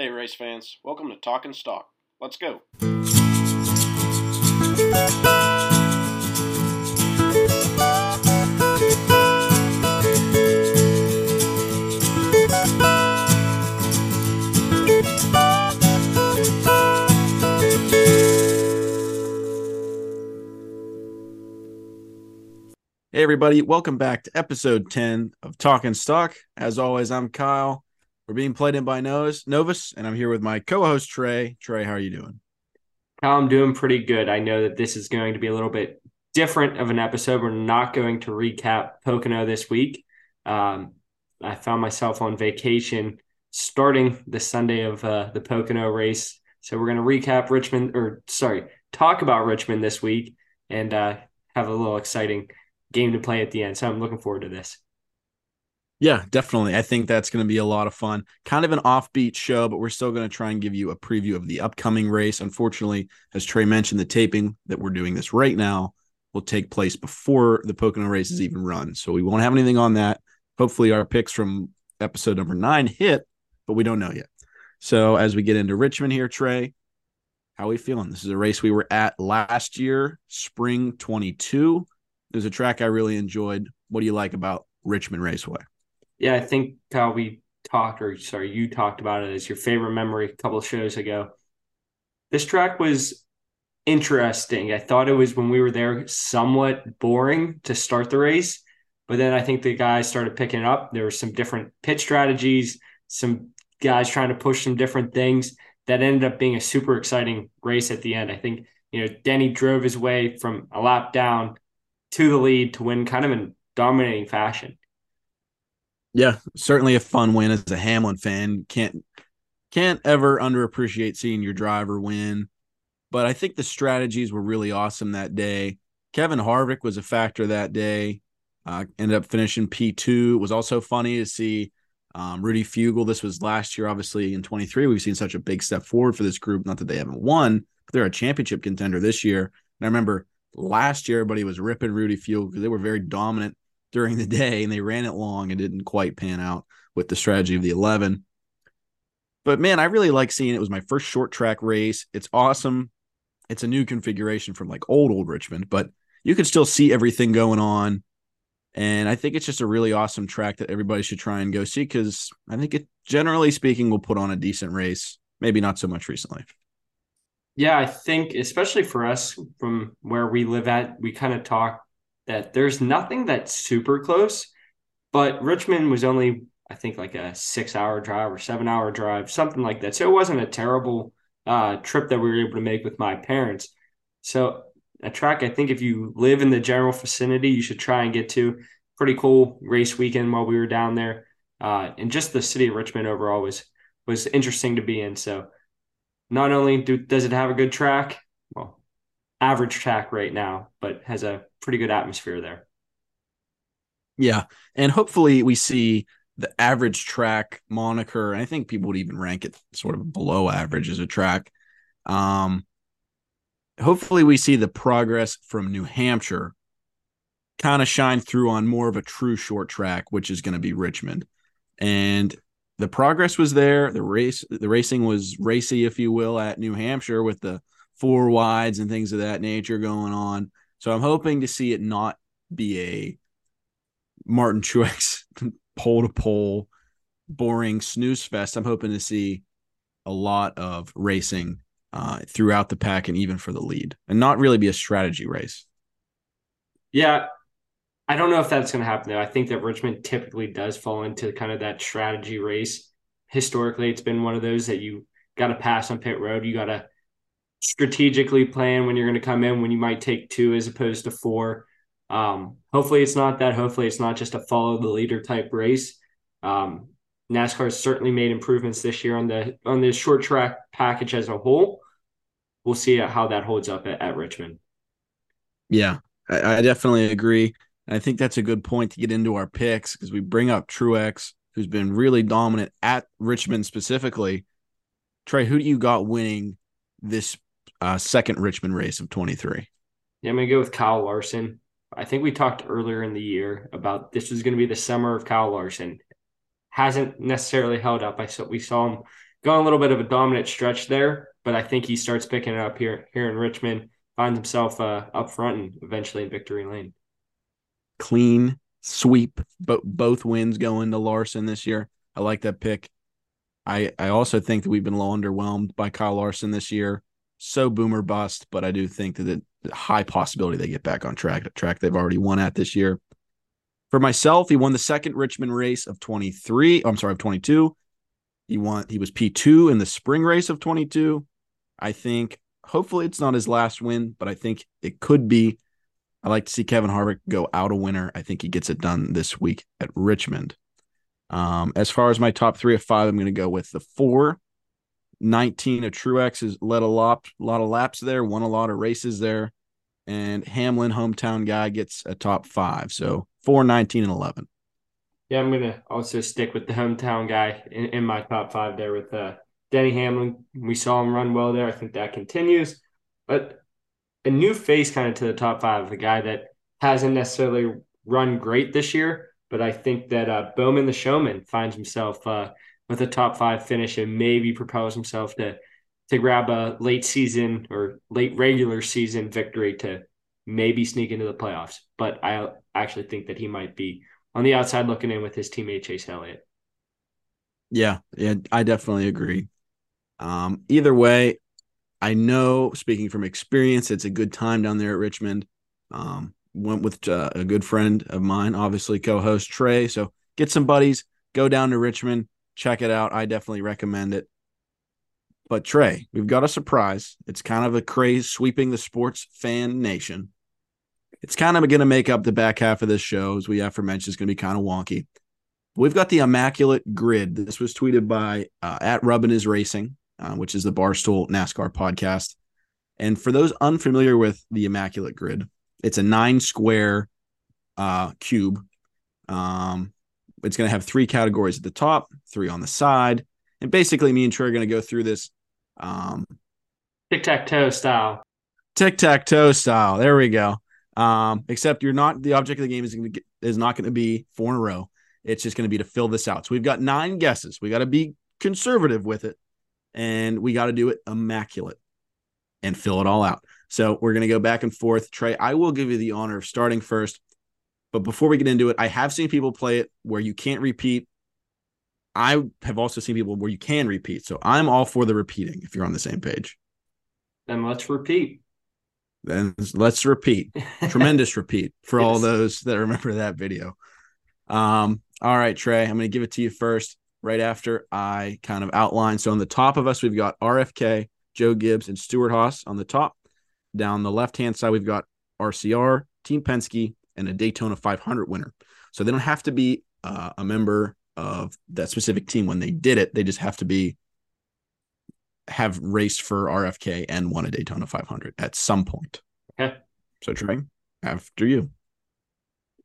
Hey, race fans. Welcome to Talking Stock. Let's go. Hey, everybody. Welcome back to episode 10 of Talking Stock. As always, I'm Kyle. We're being played in by Novus, Novus and I'm here with my co host, Trey. Trey, how are you doing? I'm doing pretty good. I know that this is going to be a little bit different of an episode. We're not going to recap Pocono this week. Um, I found myself on vacation starting the Sunday of uh, the Pocono race. So we're going to recap Richmond, or sorry, talk about Richmond this week and uh, have a little exciting game to play at the end. So I'm looking forward to this. Yeah, definitely. I think that's going to be a lot of fun. Kind of an offbeat show, but we're still going to try and give you a preview of the upcoming race. Unfortunately, as Trey mentioned, the taping that we're doing this right now will take place before the Pocono race is even run. So we won't have anything on that. Hopefully, our picks from episode number nine hit, but we don't know yet. So as we get into Richmond here, Trey, how are we feeling? This is a race we were at last year, spring 22. It was a track I really enjoyed. What do you like about Richmond Raceway? Yeah, I think how we talked, or sorry, you talked about it as your favorite memory a couple of shows ago. This track was interesting. I thought it was when we were there somewhat boring to start the race, but then I think the guys started picking it up. There were some different pitch strategies, some guys trying to push some different things that ended up being a super exciting race at the end. I think, you know, Denny drove his way from a lap down to the lead to win kind of in dominating fashion. Yeah, certainly a fun win as a Hamlin fan. Can't can't ever underappreciate seeing your driver win. But I think the strategies were really awesome that day. Kevin Harvick was a factor that day. Uh, ended up finishing P2. It was also funny to see um, Rudy Fugle. This was last year, obviously in 23. We've seen such a big step forward for this group. Not that they haven't won, but they're a championship contender this year. And I remember last year, everybody was ripping Rudy Fugle because they were very dominant during the day and they ran it long and didn't quite pan out with the strategy of the 11. But man, I really like seeing it. it was my first short track race. It's awesome. It's a new configuration from like old, old Richmond, but you can still see everything going on. And I think it's just a really awesome track that everybody should try and go see because I think it, generally speaking, will put on a decent race. Maybe not so much recently. Yeah, I think especially for us from where we live at, we kind of talk that there's nothing that's super close, but Richmond was only, I think, like a six hour drive or seven hour drive, something like that. So it wasn't a terrible uh, trip that we were able to make with my parents. So a track, I think, if you live in the general vicinity, you should try and get to. Pretty cool race weekend while we were down there, uh, and just the city of Richmond overall was was interesting to be in. So not only do, does it have a good track, well, average track right now, but has a pretty good atmosphere there. Yeah. And hopefully we see the average track moniker. I think people would even rank it sort of below average as a track. Um, hopefully we see the progress from New Hampshire kind of shine through on more of a true short track, which is going to be Richmond. And the progress was there. The race, the racing was racy, if you will, at New Hampshire with the four wides and things of that nature going on. So I'm hoping to see it not be a Martin Truex pole to pole boring snooze fest. I'm hoping to see a lot of racing uh, throughout the pack and even for the lead, and not really be a strategy race. Yeah, I don't know if that's going to happen though. I think that Richmond typically does fall into kind of that strategy race. Historically, it's been one of those that you got to pass on pit road. You got to strategically plan when you're going to come in when you might take two as opposed to four. Um, hopefully it's not that. Hopefully it's not just a follow the leader type race. Um, NASCAR has certainly made improvements this year on the on the short track package as a whole. We'll see how that holds up at, at Richmond. Yeah, I, I definitely agree. I think that's a good point to get into our picks because we bring up Truex, who's been really dominant at Richmond specifically. Trey, who do you got winning this uh, second Richmond race of 23. Yeah, I'm going to go with Kyle Larson. I think we talked earlier in the year about this was going to be the summer of Kyle Larson. Hasn't necessarily held up. I saw we saw him going a little bit of a dominant stretch there, but I think he starts picking it up here here in Richmond, finds himself uh, up front and eventually in victory lane. Clean sweep, but both wins going to Larson this year. I like that pick. I I also think that we've been a little underwhelmed by Kyle Larson this year. So boomer bust, but I do think that the high possibility they get back on track. A track they've already won at this year. For myself, he won the second Richmond race of 23. I'm sorry, of 22. He won. He was P2 in the spring race of 22. I think hopefully it's not his last win, but I think it could be. I like to see Kevin Harvick go out a winner. I think he gets it done this week at Richmond. Um, as far as my top three of five, I'm going to go with the four. 19 of Truex has led a lot, a lot of laps there, won a lot of races there. And Hamlin, hometown guy, gets a top five. So 4, 19, and 11. Yeah, I'm going to also stick with the hometown guy in, in my top five there with uh, Denny Hamlin. We saw him run well there. I think that continues. But a new face kind of to the top five, a guy that hasn't necessarily run great this year, but I think that uh, Bowman the Showman finds himself uh, with a top five finish and maybe propels himself to to grab a late season or late regular season victory to maybe sneak into the playoffs. But I actually think that he might be on the outside looking in with his teammate Chase Elliott. Yeah, yeah, I definitely agree. Um, either way, I know speaking from experience, it's a good time down there at Richmond. Um, went with uh, a good friend of mine, obviously co-host Trey. So get some buddies, go down to Richmond, check it out. I definitely recommend it. But Trey, we've got a surprise. It's kind of a craze sweeping the sports fan nation. It's kind of going to make up the back half of this show, as we aforementioned, is going to be kind of wonky. We've got the immaculate grid. This was tweeted by uh, at Rubbin is Racing, uh, which is the Barstool NASCAR podcast. And for those unfamiliar with the immaculate grid, it's a nine square uh, cube. Um, it's going to have three categories at the top, three on the side, and basically, me and Trey are going to go through this um, tic tac toe style. Tic tac toe style. There we go. Um, except you're not the object of the game is going to is not going to be four in a row. It's just going to be to fill this out. So we've got nine guesses. We got to be conservative with it, and we got to do it immaculate and fill it all out. So we're going to go back and forth. Trey, I will give you the honor of starting first. But before we get into it, I have seen people play it where you can't repeat. I have also seen people where you can repeat. So I'm all for the repeating if you're on the same page. Then let's repeat. Then let's repeat. Tremendous repeat for yes. all those that remember that video. Um, all right, Trey, I'm going to give it to you first, right after I kind of outline. So on the top of us, we've got RFK, Joe Gibbs, and Stewart-Haas on the top. Down the left hand side, we've got RCR, Team Penske, and a Daytona 500 winner. So they don't have to be uh, a member of that specific team when they did it. They just have to be have raced for RFK and won a Daytona 500 at some point. Okay. So Trey, after you.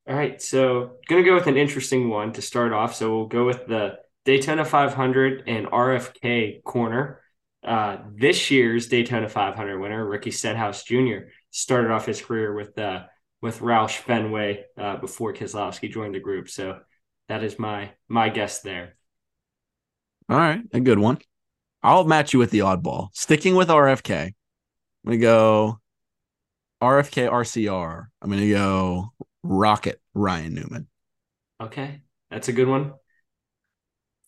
All right. So gonna go with an interesting one to start off. So we'll go with the Daytona 500 and RFK corner. Uh, this year's Daytona 500 winner, Ricky Stenhouse Jr., started off his career with uh, with Roush Fenway uh, before Keselowski joined the group. So that is my my guess there. All right, a good one. I'll match you with the oddball. Sticking with RFK, I'm gonna go RFK RCR. I'm gonna go Rocket Ryan Newman. Okay, that's a good one.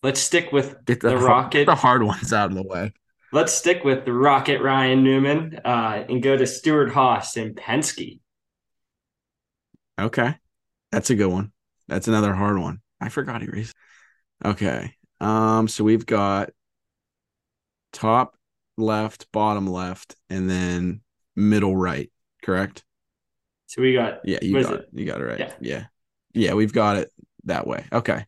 Let's stick with Get the, the Rocket. The hard ones out of the way. Let's stick with the Rocket Ryan Newman uh, and go to Stewart-Haas and Penske. Okay. That's a good one. That's another hard one. I forgot he raced. Okay. Um, so we've got top left, bottom left, and then middle right, correct? So we got Yeah, you got it? it? You got it right. Yeah. yeah. Yeah, we've got it that way. Okay.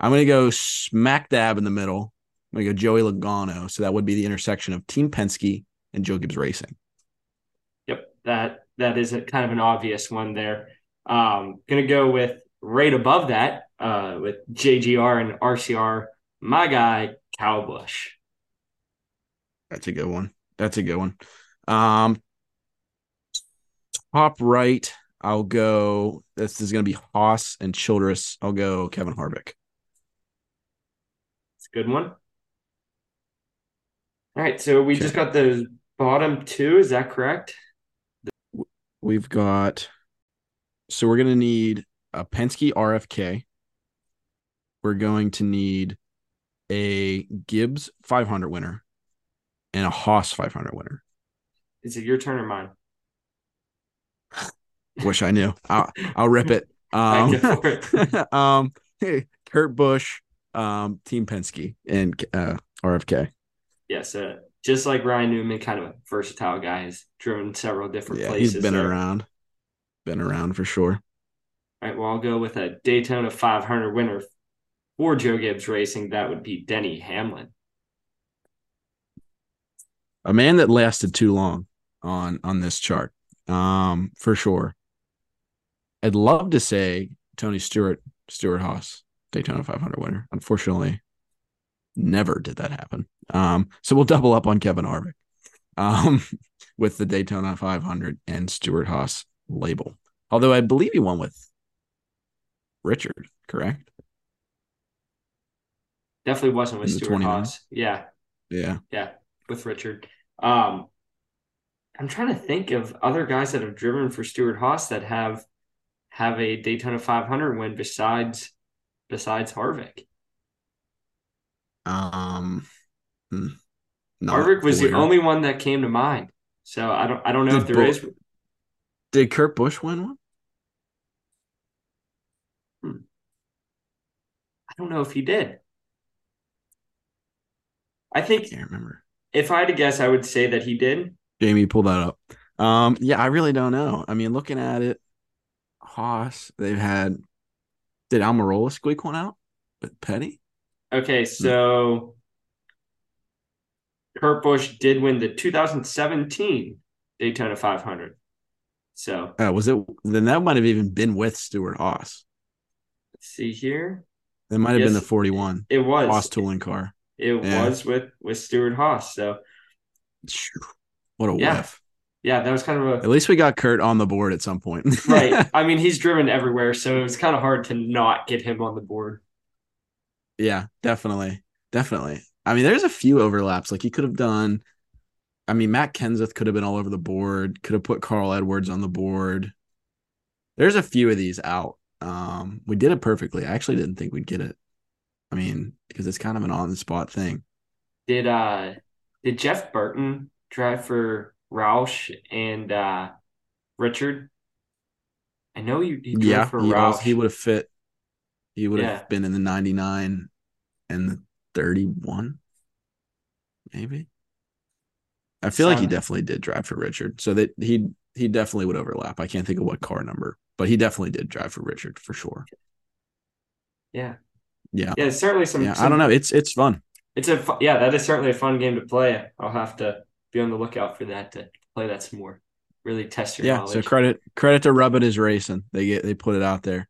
I'm gonna go smack dab in the middle I'm gonna go Joey Logano. So that would be the intersection of Team Penske and Joe Gibbs Racing. Yep, that that is a kind of an obvious one there. Um, gonna go with right above that uh, with JGR and RCR. My guy, Kyle Busch. That's a good one. That's a good one. Um, top right, I'll go. This is going to be Haas and Childress. I'll go Kevin Harvick. It's a good one. All right, so we Okay. just got those bottom two. Is that correct? We've got so we're gonna need a Penske RFK. We're going to need a Gibbs 500 winner and a Haas 500 winner. Is it your turn or mine? Wish I knew. I'll, I'll rip it. Um, it. um, hey, Kurt Busch, um, Team Penske and uh, RFK. Yes, uh, just like Ryan Newman, kind of a versatile guy. He's driven several different Yeah, places. he's been there. around, been around for sure. All right, well, I'll go with a Daytona 500 winner for Joe Gibbs Racing. That would be Denny Hamlin. a man that lasted too long on on this chart um for sure i'd love to say tony stewart stewart haas daytona 500 winner unfortunately never did that happen um so we'll double up on kevin harvick um with the daytona 500 and stewart haas label although i believe he won with richard correct Definitely wasn't with Stewart 29. Haas. Yeah, yeah yeah, with Richard. Um, I'm trying to think of other guys that have driven for Stewart Haas that have have a Daytona 500 win besides besides Harvick. um hmm, Harvick was the only one that came to mind. So I don't I don't know Did if there Bo- is. Did kurt busch win one I don't know if he did. I think i can't remember if I had to guess, I would say that he did. Jamie, pull that up. Um, yeah, I really don't know. I mean, looking at it, Haas, they've had did Almirola squeak one out with Petty? Okay, so Kurt Busch did win the 2017 Daytona 500. So Uh, was it then that might have even been with Stewart Haas. let's see here. That might have been the 41 It was Haas tooling car. it Yeah. was with with Stewart Haas. So What a Yeah. whiff. yeah, that was kind of a At least we got Kurt on the board at some point. right. I mean, he's driven everywhere, so it was kind of hard to not get him on the board. Yeah, definitely. Definitely. I mean, there's a few overlaps. Like he could have done, I mean, Matt Kenseth could have been all over the board, could have put Carl Edwards on the board. There's a few of these out. Um, we did it perfectly. I actually didn't think we'd get it. I mean, because it's kind of an on the spot thing. Did uh did Jeff Burton drive for Roush and uh Richard? I know you he drove yeah, for he, Roush. also, he would have fit. He would have Yeah. been in the 99 and the 31, maybe. I feel like he definitely did drive for Richard. So that he he definitely would overlap. I can't think of what car number, but he definitely did drive for Richard for sure. yeah. Yeah. Yeah, certainly some, Yeah. I don't know. It's it's fun. It's a fu- yeah, that is certainly a fun game to play. I'll have to be on the lookout for that to play that some more. Really test your Yeah. knowledge. So credit credit to Rub is Racing. They get they put it out there.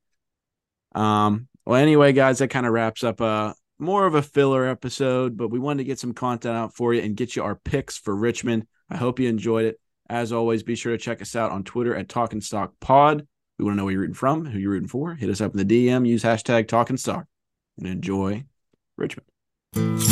Um. Well, anyway, guys, that kind of wraps up uh more of a filler episode, but we wanted to get some content out for you and get you our picks for Richmond. I hope you enjoyed it. As always, be sure to check us out on Twitter at Talking Stock Pod. We want to know where you're rooting from, who you're rooting for. Hit us up in the DM, use hashtag Talking Stock, and enjoy Richmond.